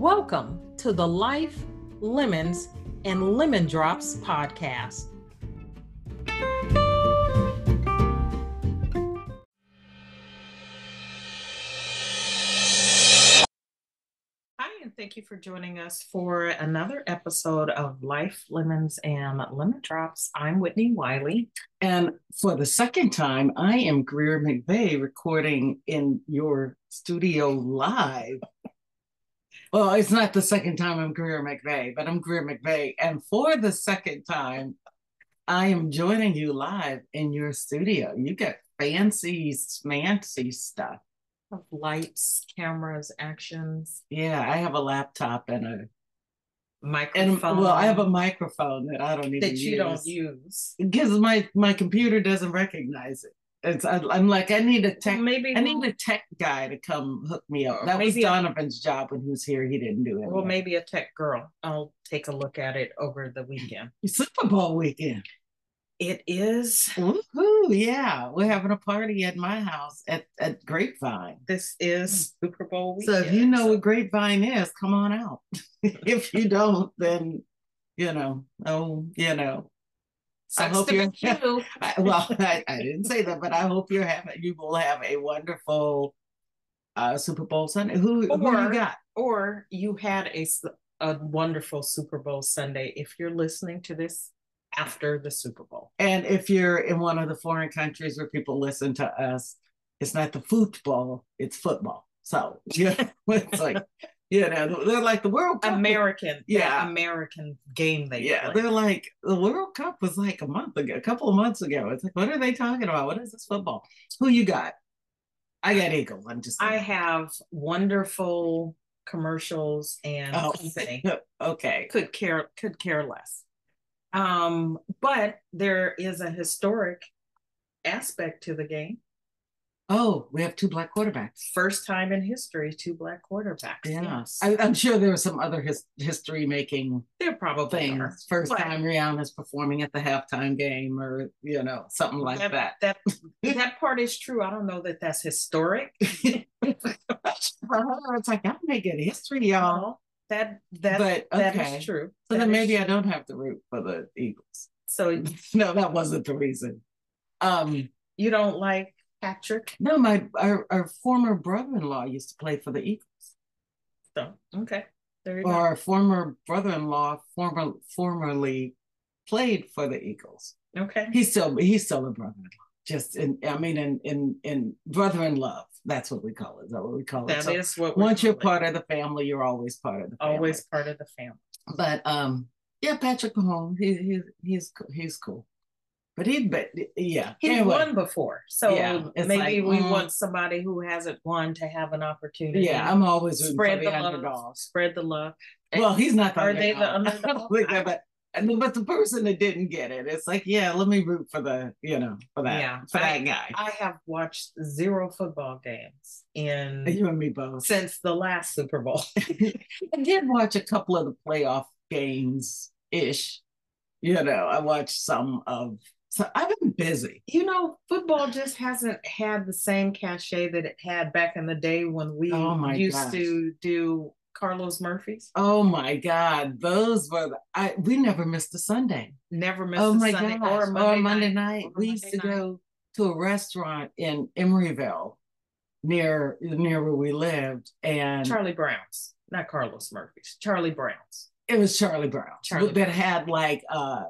Welcome to the Life, Lemons, and Lemon Drops podcast. Hi, and thank you for joining us for another episode of Life, Lemons, and Lemon Drops. I'm Whitney Wiley. And for the second time, I am Greer McVeigh recording in your studio live. Well, it's not the second time I'm Greer McVeigh, but I'm Greer McVeigh. And for the second time, I am joining you live in your studio. You get fancy, fancy stuff. Of lights, cameras, actions, Yeah, I have a laptop and a microphone. and well, I have a microphone that I don't even that you use. don't use. because my my computer doesn't recognize it. It's I'm like I need a tech maybe I need a tech guy to come hook me up. That was Donovan's job when he was here. He didn't do it. well, maybe a tech girl. I'll take a look at it over the weekend. Super Bowl weekend. It is. Woohoo! Yeah, we're having a party at my house at at Grapevine. This is Super Bowl So if you know what Grapevine is, come on out. if you don't, then you know, oh, you know. I hope you're. you. I, well, I, I didn't say that, but I hope you're having. You will have a wonderful uh Super Bowl Sunday. Who who Or- you got? or you had a a wonderful Super Bowl Sunday. If you're listening to this after the Super Bowl, And if you're in one of the foreign countries where people listen to us, it's not the football, it's football. So yeah, it's like you know, they're like the World Cup. American, Yeah. American game they yeah, play. they're like the World Cup was like a month ago, a couple of months ago. It's like, what are they talking about? What is this football? Who you got? I got Eagles. I'm just I have wonderful commercials and oh, company. okay. Could care could care less. Um, but there is a historic aspect to the game. Oh, we have two black quarterbacks. First time in history, two black quarterbacks. Yes, Yes. I, I'm sure there were some other his, history making there probably are. First But time Rihanna's performing at the halftime game, or you know, something like that. That that part is true. I don't know that that's historic. For her, it's like I'm making history, y'all. No, that that But that is true. so That then maybe I don't have to root for the Eagles. So no, that wasn't the reason. Um, you don't like Patrick? no, my our, our former brother-in-law used to play for the Eagles, So okay, there you or go. our former brother-in-law former formerly played for the Eagles. Okay, He's still he's still a brother-in-law. Just in I mean in in in brother in love. That's what we call it. Is that what we call it? that So is what. once you're part of the family, you're always part of the family. always part of the family. But um, yeah, Patrick Mahomes, he, he he's co- he's cool. But he but yeah. He's anyway, won before, so Yeah, maybe like, we mm. want somebody who hasn't won to have an opportunity. Yeah, I'm always spread the the love. underdog. Spread the love. Well, he's not the Are they the underdog. but but the person that didn't get it, it's like, yeah, let me root for the, you know, for that, Yeah, for I- that guy. I have watched zero football games in you and me both. since the last Super Bowl. I did watch a couple of the playoff games ish. You know, I watched some of. So I've been busy. you know, football just hasn't had the same cachet that it had back in the day when we Oh used gosh. to do Carlos Murphy's. Oh my God, those were the, I. We never missed a Sunday. Never missed oh a my Sunday gosh, or a Monday, Monday night. night. Or We used to night. go to a restaurant in Emeryville, near near where we lived, and Charlie Brown's, not Carlos Murphy's. Charlie Brown's. It was Charlie Brown. Charlie that had like uh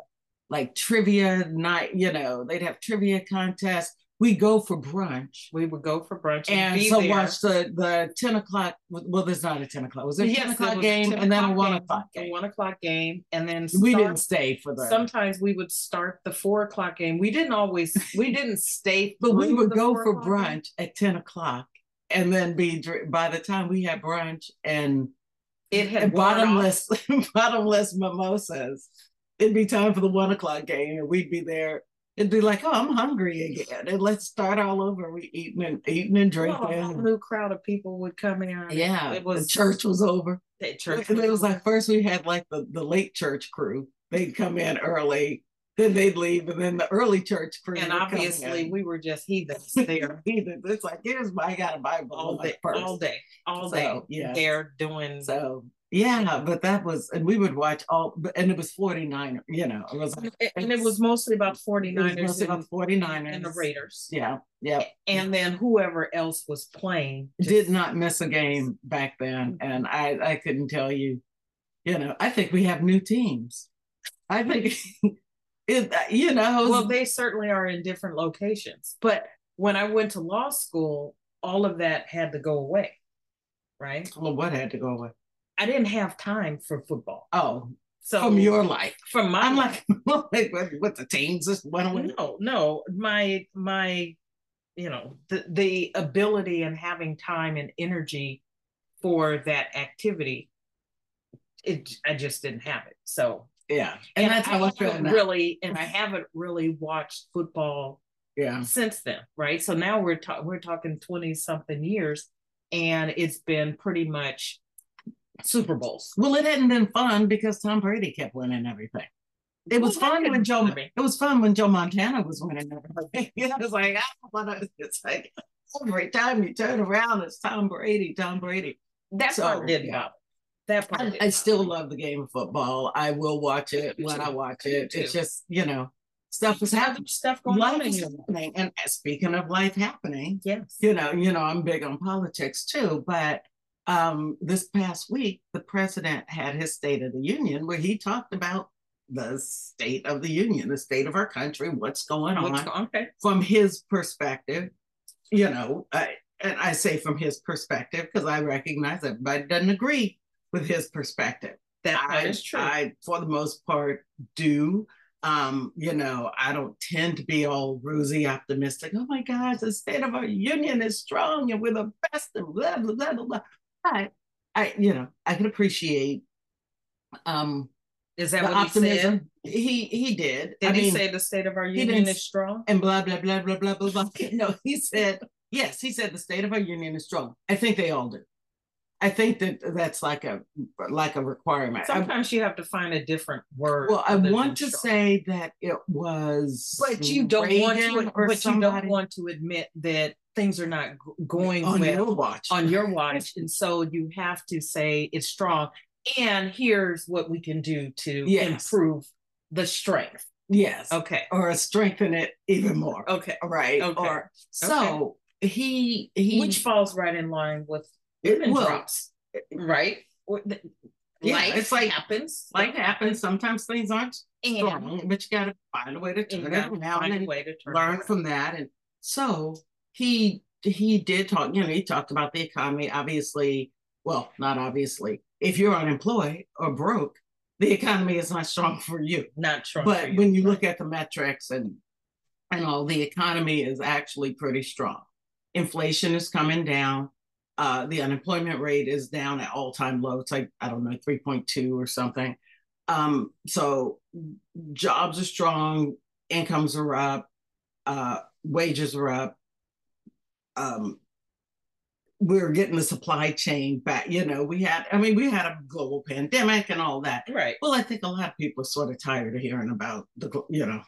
like trivia night, you know, they'd have trivia contests. We go for brunch. We would go for brunch And be so there. watch the the 10 o'clock. Well, there's not a 10 o'clock. Was it Yes, 10 o'clock game 10 and then a o'clock one game, o'clock a one o'clock game, and then We didn't stay for the Sometimes we would start the four o'clock game. We didn't always. We didn't stay. but we would go for o'clock game. brunch at 10 o'clock and then be by the time we had brunch and It had and bottomless bottomless mimosas. It'd be time for the one o'clock game, and we'd be there. It'd be like, oh, I'm hungry again, and let's start all over. We eating and eating and Well, a whole drinking. new crowd of people would come in. yeah, it was the church was over. the church. And it was like first we had like the the late church crew. They'd come in early, then they'd leave, and then the early church crew. and obviously we were just heathens there heathens. it's like here's my I got a Bible all day, all day, all So, day. yeah. They're doing. So yeah, but that was, and we would watch all, but- and it was 49, you know, it was like, and it was mostly about it was 49ers mostly and, about 49ers. and the Raiders. Yeah, yeah. And then whoever else was playing. Did not miss a game back then. Mm-hmm. And I, I couldn't tell you, you know, I think we have new teams. I think, it, you know, Well, they certainly are in different locations. But when I went to law school, all of that had to go away. Right. well, what had to go away? I didn't have time for football. Oh, So from your life. from my I'm life, like, what, the teams just went away? no, no, my my, you know, the the ability and having time and energy for that activity, it I just didn't have it. So Yeah. And, that's how I feel really, and I haven't really watched football Yeah. since then, right? So now we're talking we're talking 20 something years and it's been pretty much Super Bowls. Well, it hadn't been fun because Tom Brady kept winning everything. It was Well, fun when Joe. It was fun when Joe Montana was winning everything. it was like I don't want to. It's like every time you turn around, it's Tom Brady. Tom Brady. That So, part didn't bother. That part I, I still love the game of football. I will watch it when too. I watch it. It's just you know stuff is happening. stuff going Life on in is happening. And speaking of life happening, Yes. you know, you know, I'm big on politics too, but um, this past week, the president had his State of the Union where he talked about the state of the union, the state of our country, what's going What's on okay. from his perspective. You know, I, and I say from his perspective because I recognize that everybody doesn't agree with his perspective. That I, is true. I, for the most part, do. Um, you know, I don't tend to be all rosy optimistic. Oh my gosh, the state of our union is strong and we're the best and blah blah blah blah. blah. I, I, you know, I can appreciate um is that the what he said? He he did. Did I he mean, say the state of our union is strong? and blah blah blah blah blah blah blah. No, he said yes. He said the state of our union is strong. I think they all do. I think that that's like a like a requirement. I- Sometimes you have to find a different word. well, I want to strong. say that it was, but you don't want to or but you don't want to admit that things are not going on well your watch. on your watch and so you have to say it's strong and here's what we can do to Yes. improve the strength yes, okay or strengthen it even more. okay Right. Okay. Or so he he which falls right in line with will. drops right Yeah, life it's like- happens life happens. Sometimes things aren't and strong, but you got to find a way to turn it around find a and way to turn learn from that. And so he he did talk, you know, he talked about the economy. Obviously, well, not obviously. If you're unemployed or broke, the economy is not strong for you. not strong But when you look at the metrics and and all, the economy is actually pretty strong. Inflation is coming down. Uh, the unemployment rate is down at all time low. It's like I don't know, three point two or something. Um, so jobs are strong, incomes are up, uh, wages are up. Um, we're getting the supply chain back. You know, we had, I mean, we had a global pandemic and all that. right Well, I think a lot of people are sort of tired of hearing about the, you know,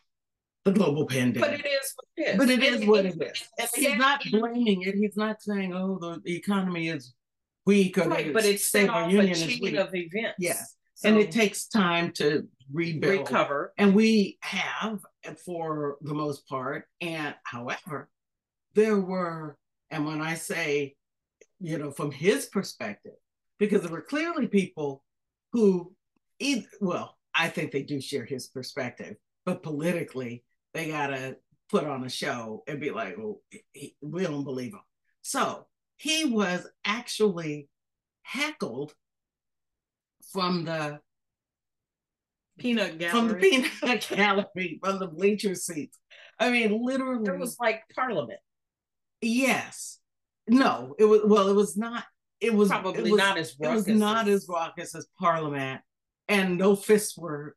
the global pandemic. but it is what it is But it is what it is. and He's not blaming it. He's not saying, "Oh, the, the economy is weak," or right but it's state set of our off union a chain of events Yeah. so and it takes time to rebuild. recover And we have, for the most part. And however, there were, and when I say, you know, from his perspective, because there were clearly people who, either, well, I think they do share his perspective, but politically, they gotta put on a show and be like, well, he, we don't believe him. So he was actually heckled from the peanut gallery. from the peanut gallery from the bleacher seats. I mean, literally, it was like Parliament. Yes, no, it was well, it was not. It was probably it was, not as raucous. It was not as raucous as Parliament, and no fists were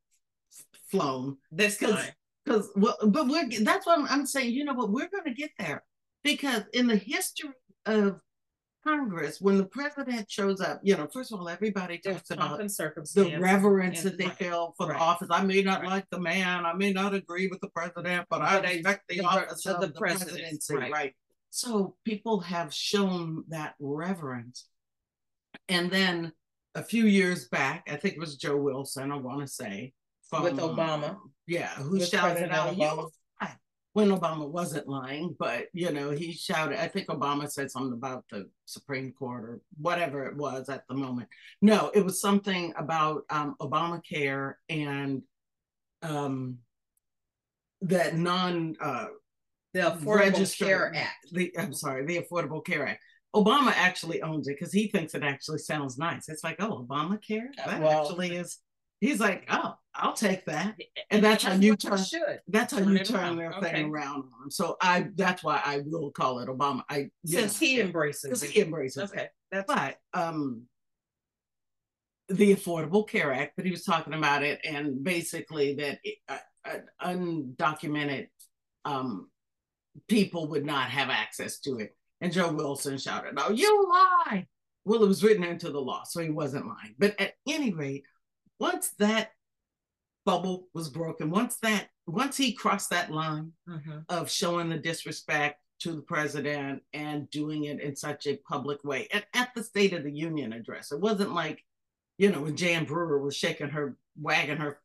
flown. This time, because well, but we're that's what I'm, I'm saying. You know what? We're going to get there because in the history of Congress, when the president shows up, you know, first of all, everybody talks about the reverence that they right, feel for right. the office. I may not right. like the man, I may not agree with the president, but, but I respect the, the office of the, the presidency, right? So people have shown that reverence. And then a few years back, I think it was Joe Wilson, I want to say, from, with Obama. Yeah, who shouted out, Obama when Obama wasn't lying, but you know, he shouted, I think Obama said something about the Supreme Court or whatever it was at the moment. No, it was something about um, Obamacare and um, that non uh, the Affordable Care Act. The, I'm sorry, the Affordable Care Act. Obama actually owns it because he thinks it actually sounds nice. It's like, oh, Obamacare? That well, actually is He's like, oh, I'll take that, and that's, how you turn. Should. That's how you turn their okay. thing around on him. So I, that's why I will call it Obama. I since know, he embraces, because he embraces. Okay, it. that's but um, the Affordable Care Act But he was talking about it, and basically that it, uh, uh, undocumented um people would not have access to it. And Joe Wilson shouted, "Oh, you lie!" Well, it was written into the law, so he wasn't lying. But at any rate, once that bubble was broken, once that once he crossed that line mm-hmm. of showing the disrespect to the president and doing it in such a public way at, at the State of the Union address, it wasn't like, you know, when Jan Brewer was shaking her, wagging her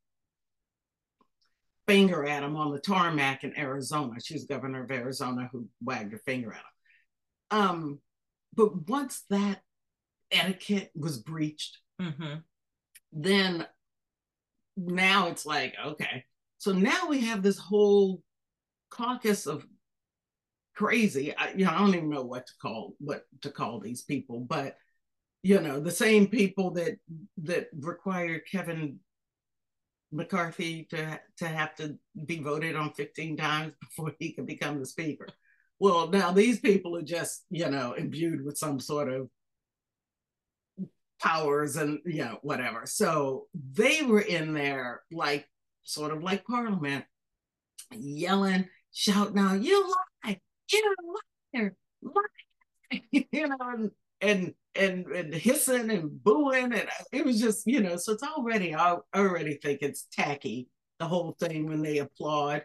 finger at him on the tarmac in Arizona. She's governor of Arizona who wagged her finger at him. Um, but once that etiquette was breached, mm-hmm then now it's like, okay. So now we have this whole caucus of crazy. I, you know, I don't even know what to call what to call these people, but you know, the same people that that required Kevin McCarthy to to have to be voted on 15 times before he could become the speaker. Well, now these people are just, you know, imbued with some sort of powers and you know whatever. So they were in there like sort of like parliament yelling shouting out you lie you liar! Lie you know and, and and and hissing and booing and uh, it was just you know so it's already i already think it's tacky the whole thing when they applaud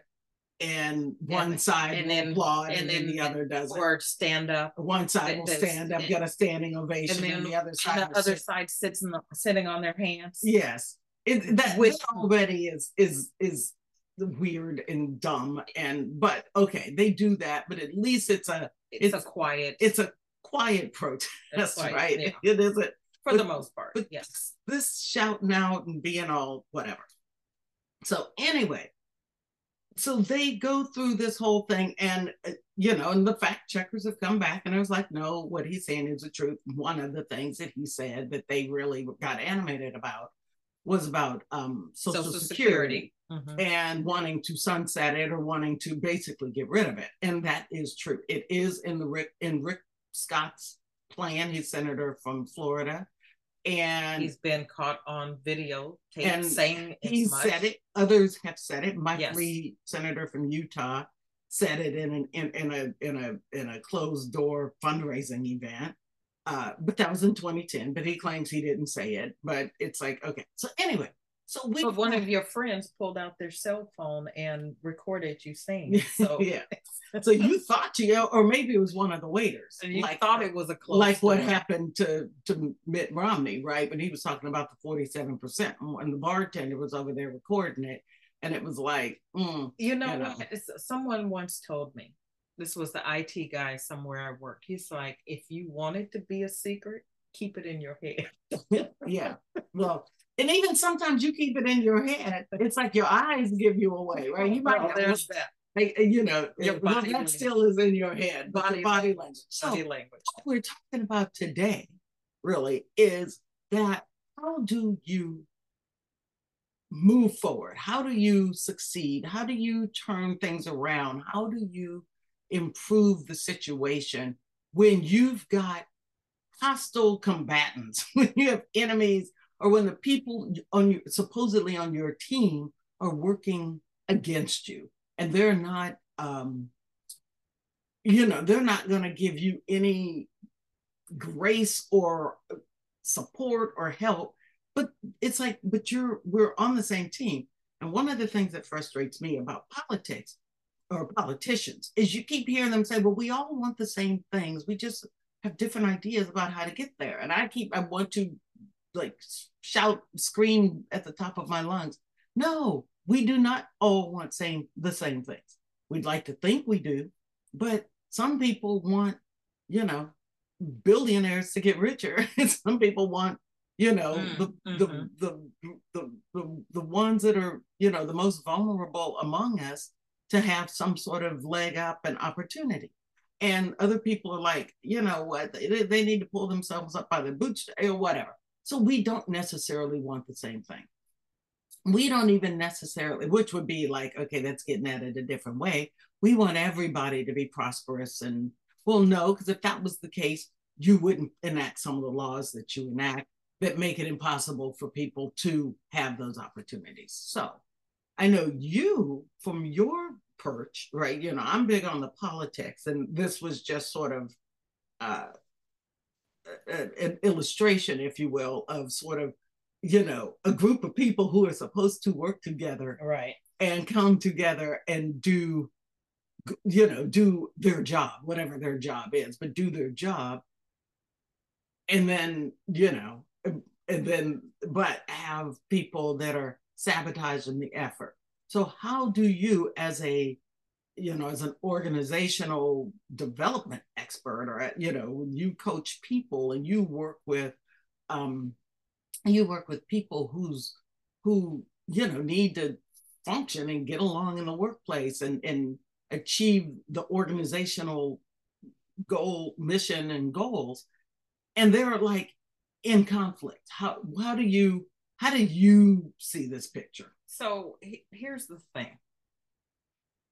and one side and then applaud and, and then, the other doesn't. Or stand up. One side will stand up, get a standing ovation, and, then, and the other side. the other side sits in the, sitting on their hands. Yes, it, that which already is is is weird and dumb and but okay they do that but at least it's a it's, it's a quiet it's a quiet protest quiet, right yeah. it isn't for but, the most part but yes this shouting out and being all whatever so anyway so they go through this whole thing and uh, you know and the fact checkers have come back and i was like no what he's saying is the truth one of the things that he said that they really got animated about was about um, social, social, security, security. Mm-hmm. and wanting to sunset it or wanting to basically get rid of it and that is true it is in the rick in rick scott's plan he's senator from florida and he's been caught on video and saying he said it. Others have said it. Mike yes. Lee, senator from Utah, said it in an in, in a in a in a closed door fundraising event. Uh, but that was in 2010. But he claims he didn't say it. But it's like okay. So anyway, so we. But one of your friends pulled out their cell phone and recorded you saying. So yeah. So you thought you, or maybe it was one of the waiters. And you like, thought it was a close. Like what happened to to Mitt Romney, right? When he was talking about the forty seven percent, and the bartender was over there recording it, and it was like, mm, you know, you know. what? Someone once told me. This was the IT guy somewhere I work. He's like, if you want it to be a secret, keep it in your head. yeah. Well, and even sometimes you keep it in your head. It's like your eyes give you away, right? You might well, there's that. Like, uh, you know, your body that still is in your head. Body, body language. So body language. What we're talking about today, really, is that how do you move forward? How do you succeed? How do you turn things around? How do you improve the situation when you've got hostile combatants, when you have enemies, or when the people on your supposedly on your team are working against you and they're not um you know they're not going to give you any grace or support or help but it's like but you're we're on the same team. And one of the things that frustrates me about politics or politicians is you keep hearing them say well we all want the same things. We just have different ideas about how to get there. And i keep i want to like shout scream at the top of my lungs. No we do not all want same the same things. We'd like to think we do but some people want you know billionaires to get richer. Some people want you know mm, the, mm-hmm. the, the the the the ones that are you know the most vulnerable among us to have some sort of leg up and opportunity. And other people are like you know what they, they need to pull themselves up by their boots or whatever so we don't necessarily want the same thing we don't even necessarily which would be like okay that's getting at it a different way we want everybody to be prosperous and well no because if that was the case you wouldn't enact some of the laws that you enact that make it impossible for people to have those opportunities. So I know you from your perch, right? You know, I'm big on the politics, and this was just sort of uh, an illustration, if you will, of sort of, you know, a group of people who are supposed to work together, right, and come together and do, you know, do their job, whatever their job is, but do their job, and then, you know, and then but have people that are sabotaging the effort. So how do you as a you know as an organizational development expert or you know you coach people and you work with um you work with people who's who you know need to function and get along in the workplace and and achieve the organizational goal mission and goals. And they're like in conflict. How how do you how do you see this picture? So here's the thing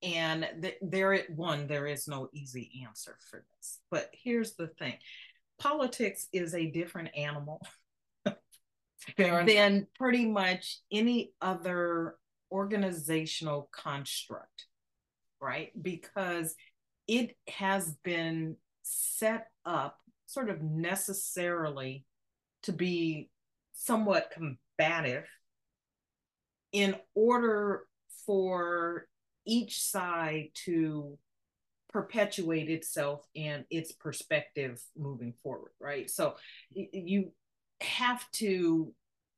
and th- there one there is no easy answer for this but here's the thing. Politics is a different animal than pretty much any other organizational construct right? Because it has been set up sort of necessarily to be somewhat combative in order for each side to perpetuate itself and its perspective moving forward right? So you have to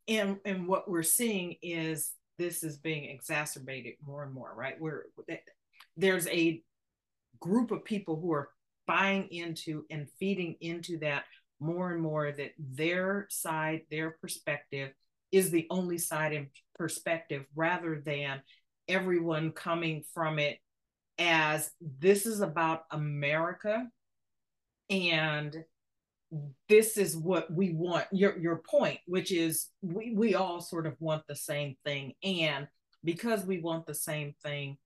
and and what we're seeing is this is being exacerbated more and more right? Where eh, there's a group of people who are buying into and feeding into that more and more that their side, their perspective is the only side and perspective rather than everyone coming from it as this is about America and this is what we want your your point which is we we all sort of want the same thing. And because we want the same thing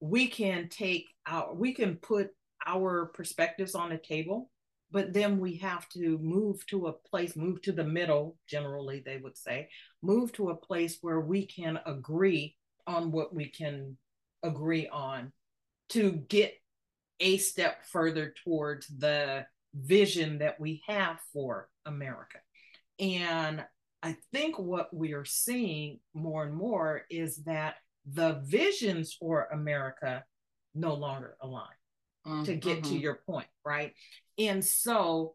we can take our we can put our perspectives on the table but then we have to move to a place move to the middle generally they would say move to a place where we can agree on what we can agree on to get a step further towards the vision that we have for america and i think what we are seeing more and more is that the visions for america no longer align mm-hmm. to get to mm-hmm. your point, right? And so,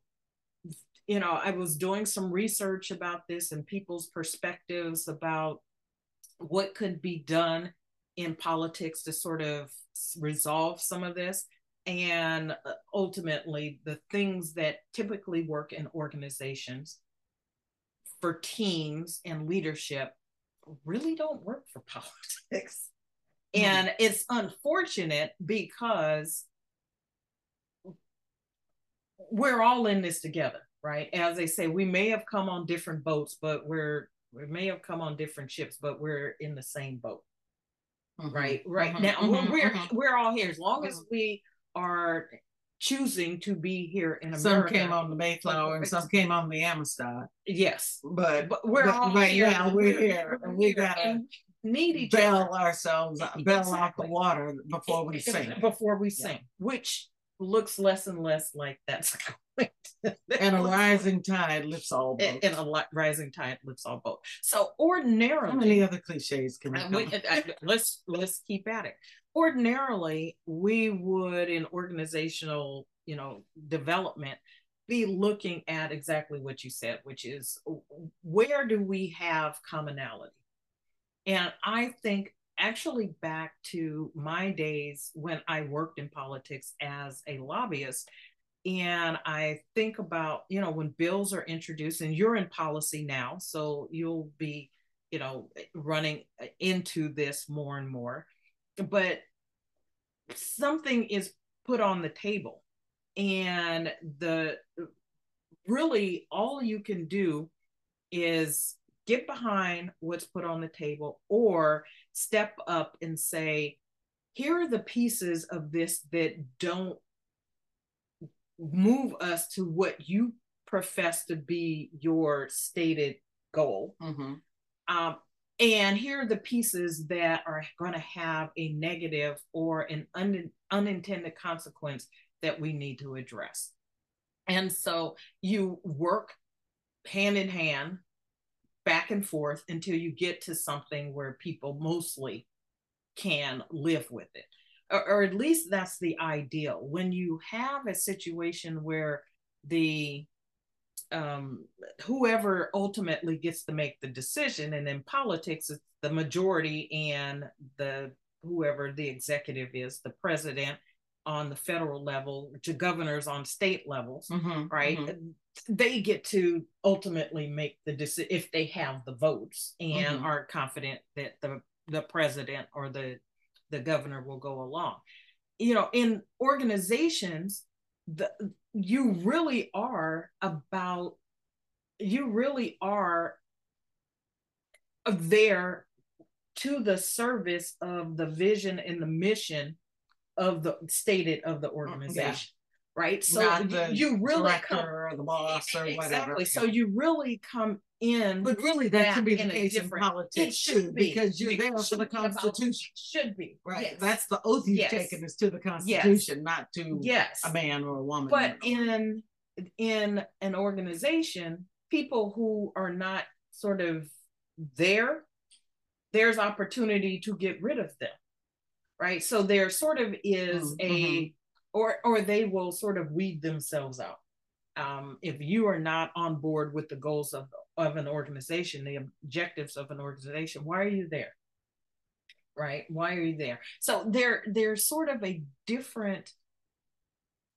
you know, I was doing some research about this and people's perspectives about what could be done in politics to sort of resolve some of this. And uh, ultimately, the things that typically work in organizations for teams and leadership really don't work for politics. Mm-hmm. And it's unfortunate because we're all in this together, right? As they say, we may have come on different boats, but we're we may have come on different ships, but we're in the same boat. Mm-hmm. Right, right mm-hmm. now mm-hmm. we're mm-hmm. we're all here as long as we are choosing to be here in America. Some came on the Mayflower and some came on the Amistad. Yes, but, but we're but, all but here. yeah, we're, here. We're we gotta need each bail other. ourselves, bail exactly. out the water before we sing. Before we sing, yeah. which looks less and less like that's and a rising tide lifts all boats. And, a rising tide lifts all boats. So ordinarily, how many other cliches can we? Uh, we uh, let's let's keep at it. Ordinarily, we would in organizational, you know, development be looking at exactly what you said, which is where do we have commonality? And I think actually back to my days when I worked in politics as a lobbyist. And I think about, you know, when bills are introduced, and you're in policy now, so you'll be, you know, eh, running eh, into this more and more. But something is put on the table, and the eh, really all you can do is get behind what's put on the table or step up and say, here are the pieces of this that don't move us to what you profess to be your stated goal. Mm-hmm. Um, and here are the pieces that are going to have a negative or an un- unintended consequence that we need to address. And so you work hand in hand back and forth until you get to something where people mostly can live with it. Or, or, at least that's the ideal. When you have a situation where the um, whoever ultimately gets to make the decision, and in politics, it's the majority and the whoever the executive is, the president on the federal level to governors on state levels, mm-hmm, right? Mm-hmm they get to ultimately make the decision if they have the votes and mm-hmm. are confident that the the president or the the governor will go along. You know in organizations the you really are about you really are there to the service of the vision and the mission of the stated of the organization right? So you really come or the boss or exactly. whatever. So you really come in, but really that should be the case in politics It should be because you're there for the Constitution. Should be right. Yes. That's the oath you've yes. taken is to the Constitution, yes. not to yes. a man or a woman. But in in an organization, people who are not sort of there, there's opportunity to get rid of them. Right. So there sort of is mm-hmm. a or or they will sort of weed themselves out. Um, if you are not on board with the goals of of an organization, the objectives of an organization, why are you there? Right? Why are you there? So there there's sort of a different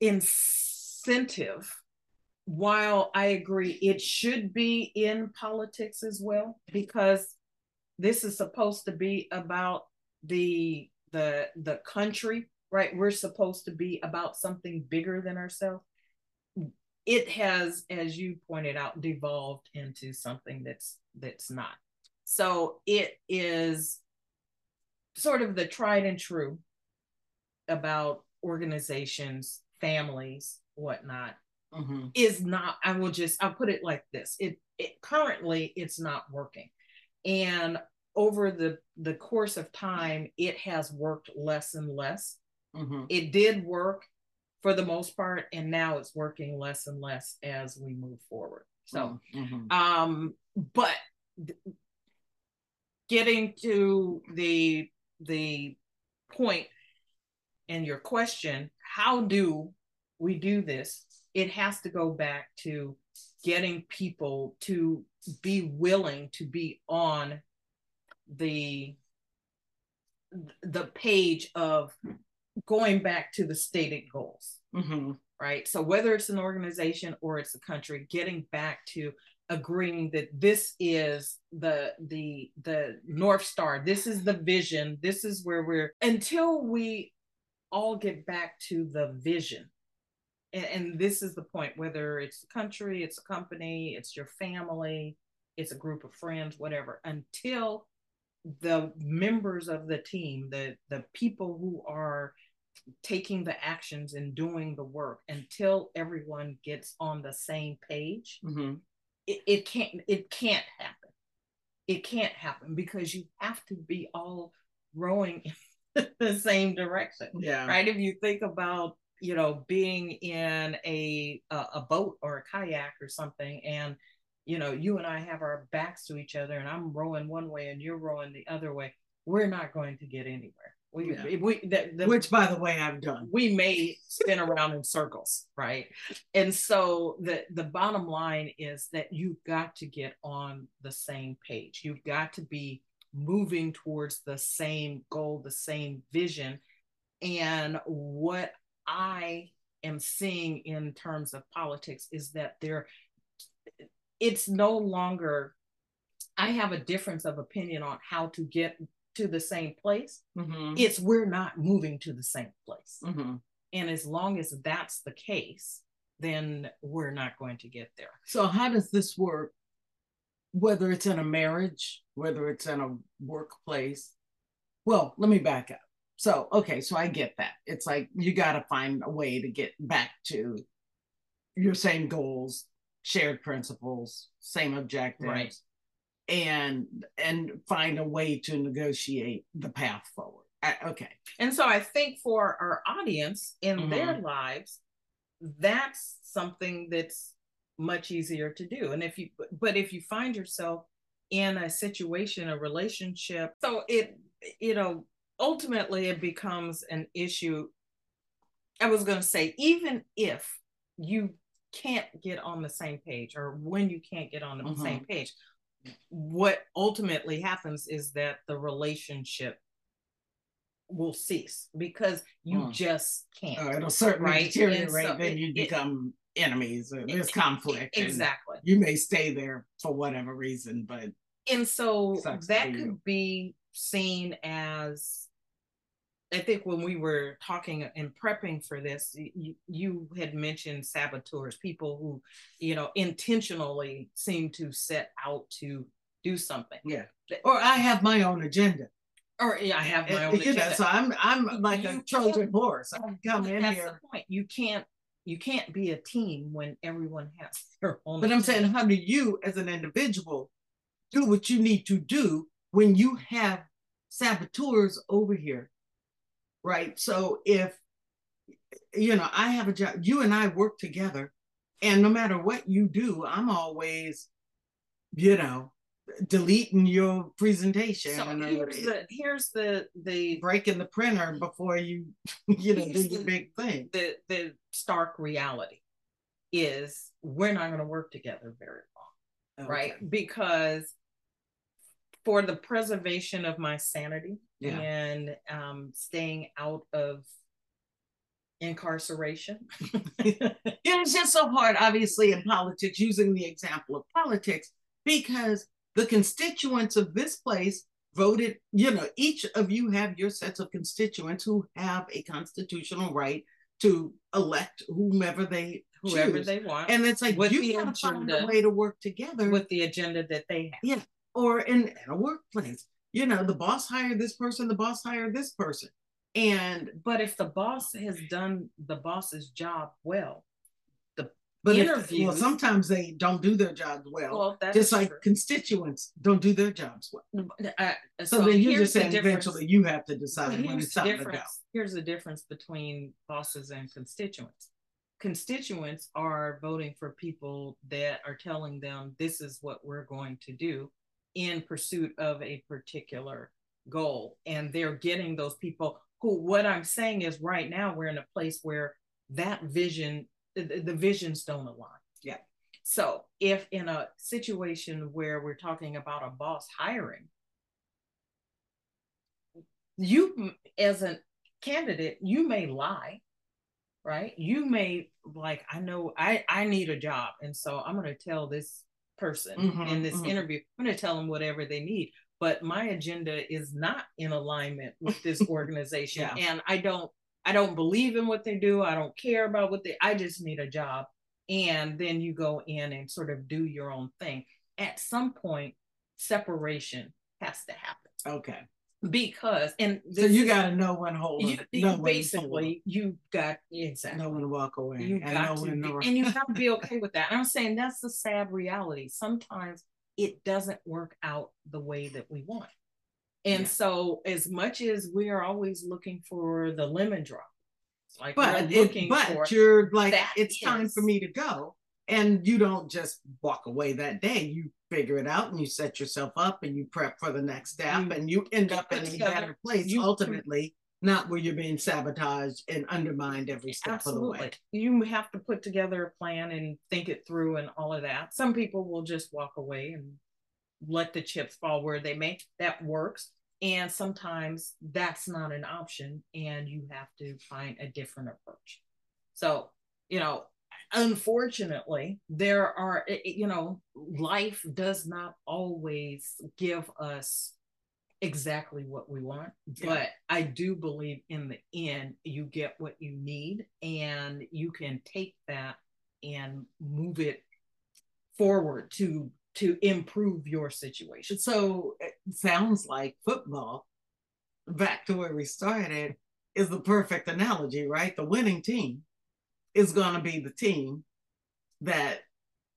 incentive. While I agree it should be in politics as well, because this is supposed to be about the the the country right? We're supposed to be about something bigger than ourselves. It has, as you pointed out, devolved into something that's that's not. So it is sort of the tried and true about organizations, families, whatnot, mm-hmm. is not. I will just I'll put it like this: it it currently it's not working, and over the the course of time, it has worked less and less Mm-hmm. It did work for the most part, and now it's working less and less as we move forward. So, mm-hmm. um, but getting to the the point in your question, how do we do this? It has to go back to getting people to be willing to be on the the page of going back to the stated goals, mm-hmm. right? So whether it's an organization or it's a country, getting back to agreeing that this is the the the north star this is the vision this is where we're until we all get back to the vision and, and this is the point whether it's a country it's a company it's your family it's a group of friends whatever until the members of the team the the people who are taking the actions and doing the work until everyone gets on the same page mm-hmm. it, it can't it can't happen. It can't happen because you have to be all rowing in the same direction yeah. right? If you think about you know being in a a, a boat or a kayak or something and you know you and i have our backs to each other and i'm rowing one way and you're rowing the other way we're not going to get anywhere we, yeah. we which by the way I've done. We may spin around in circles, right? And so the the bottom line is that you've got to get on the same page. You've got to be moving towards the same goal, the same vision. And what I am seeing in terms of politics is that there it's no longer I have a difference of opinion on how to get to the same place. Mm-hmm. It's we're not moving to the same place. Mm-hmm. And as long as that's the case, then we're not going to get there. So, how does this work? Whether it's in a marriage, whether it's in a workplace. Well, let me back up. So, okay, so I get that. It's like you got to find a way to get back to your same goals, shared principles, same objectives. Right and and find a way to negotiate the path forward. I, okay. And so I think for our audience in mm-hmm. their lives, that's something that's much easier to do. And if you but if you find yourself in a situation, a relationship, so it you know, ultimately it becomes an issue. I was going to say, even if you can't get on the same page, or when you can't get on the mm-hmm. same page, what ultimately happens is that the relationship will cease because you hmm. just can't. Oh, it'll certainly right? deteriorate. So then you it, become it, enemies. There's conflict. Exactly. You may stay there for whatever reason, but and so that could be seen as I think when we were talking and prepping for this, you, you, had mentioned saboteurs, people who, you know, intentionally seem to set out to do something. Yeah. Or I have my own agenda. Or yeah, I have my uh, own you agenda. Know, so I'm I'm like you a Trojan horse. I come in that's here. The point. You can't you can't be a team when everyone has their own. But agenda. I'm saying, how do you, as an individual, do what you need to do when you have saboteurs over here right? So if you know, I have a job, you and I work together, and no matter what you do, I'm always, you know, deleting your presentation. So here's the here's the the breaking the printer before you you know do your big thing. The the stark reality is we're not going to work together very long, okay. right? Because for the preservation of my sanity yeah. and um, staying out of incarceration. it's just so hard, obviously, in politics, using the example of politics, because the constituents of this place voted, you know, each of you have your sets of constituents who have a constitutional right to elect whomever they whoever choose. they want. And it's like with you gotta find a way to work together with the agenda that they have. Yeah or in, in a workplace. You know, the boss hired this person, the boss hired this person. And but if the boss has done the boss's job well, the but interviews, if, well, sometimes they don't do their jobs well. well just like true. constituents don't do their jobs well. Uh, so, so, then you're just saying eventually you have to decide when it's time to go. Here's the difference between bosses and constituents. Constituents are voting for people that are telling them this is what we're going to do in pursuit of a particular goal. And they're getting those people who, what I'm saying is right now, we're in a place where that vision, the, the visions don't align. Yeah. So if in a situation where we're talking about a boss hiring, you as a candidate, you may lie right? You may like, I know I I need a job, and so I'm going to tell this person Mhm, in this mhm. interview, I'm going to tell them whatever they need. But my agenda is not in alignment with this organization, Yeah. and I don't I don't believe in what they do. I don't care about what they. I just need a job, and then you go in and sort of do your own thing. At some point, separation has to happen Okay. Because and So you got to know when hold. you, know you when to hold, basically you got exactly know when to walk away. you and got know to when be, to- and you have to be okay with that. And I'm saying that's the sad reality. Sometimes it doesn't work out the way that we want. And Yeah. so as much as we are always looking for the lemon drop, like but looking it, but you're like it's time for me to go and you don't just walk away that day you figure it out and you set yourself up and you prep for the next step You and you end up in a better place you- ultimately not where you're being sabotaged and undermined every step of the way You have to put together a plan and think it through and all of that. Some people will just walk away and let the chips fall where they may. That works. And sometimes that's not an option and you have to find a different approach. So, you know, unfortunately, there are, i- i- you know, life does not always give us exactly what we want Yeah. but i do believe in the end you get what you need and you can take that and move it forward to to improve your situation. So it sounds like football back to where we started is the perfect analogy right? The winning team is going to be the team that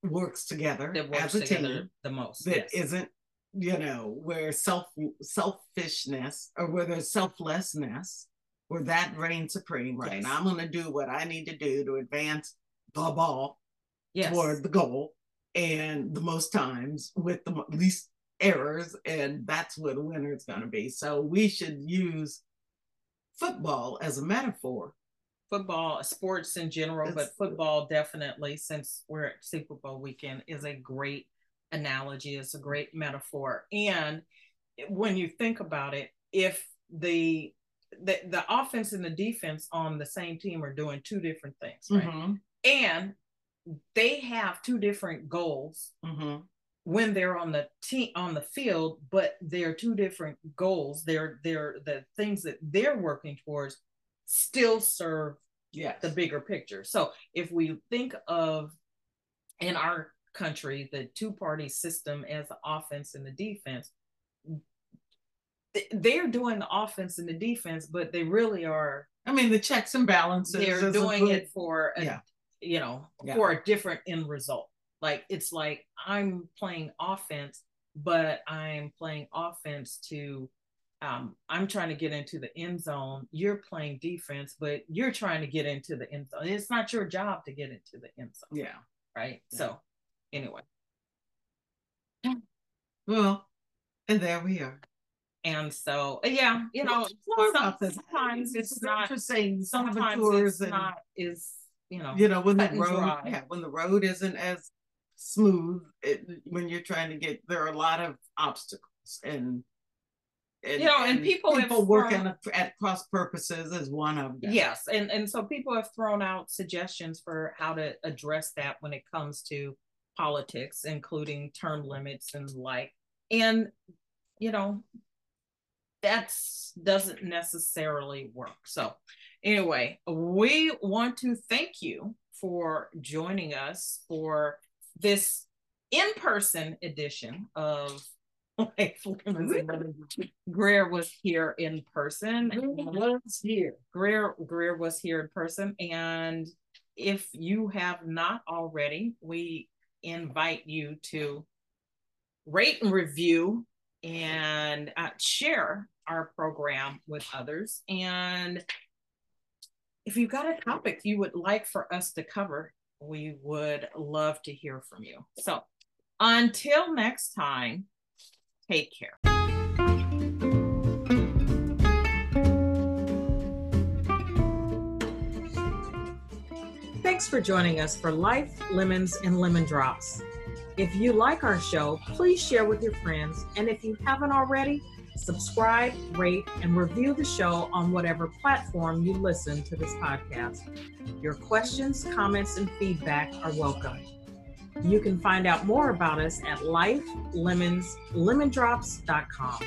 works together that works as a together team the most that yes. not you know where self selfishness or where there's selflessness where that reigns supreme right Yes. i'm going to do what i need to do to advance the ball yes toward the goal and the most times with the least errors and that's where the winner is going to be so we should use football as a metaphor football sports in general but football definitely since we're at super bowl weekend is a great analogy it's a great metaphor. And when you think about it if the the, the offense and the defense on the same team are doing two different things right? Mhm, and they have two different goals mhm. when they're on the team on the field but they're two different goals. They're they're the things that they're working towards still serve yes the bigger picture. So if we think of in our country the two party system as the offense and the defense, they're doing the offense and the defense, but they really are i mean the checks and balances they're doing it for a, yeah. you know Yeah. for a different end result. Like it's like I'm playing offense, but I'm playing offense to um, I'm trying to get into the end zone. You're playing defense, but you're trying to get into the end zone. It's not your job to get into the end zone, yeah right? Yeah. So, anyway, well and there we are and so yeah, you know, More some- about this. sometimes it's not. interesting Sometimes it's and not is you know you know when the road yeah when the road isn't as smooth it, when you're trying to get there are a lot of obstacles and and, You know, and people have working thrown- at, at cross purposes is one of them Yes, and and so people have thrown out suggestions for how to address that when it comes to politics, including term limits and like. And you know, that's doesn't necessarily work. So anyway, we want to thank you for joining us for this in-person edition of Life Lemons and Lemon. Greer was here in person. was here Greer Greer was here in person, and if you have not already, we invite you to rate and review and uh, share our program with others. And if you've got a topic you would like for us to cover, we would love to hear from you. So until next time, take care. Thanks for joining us for Life, Lemons, and Lemon Drops. If you like our show, please share with your friends. And if you haven't already, Subscribe, rate, and review the show on whatever platform you listen to this podcast. Your questions, comments, and feedback are welcome. You can find out more about us at lifelemonslemondrops.com.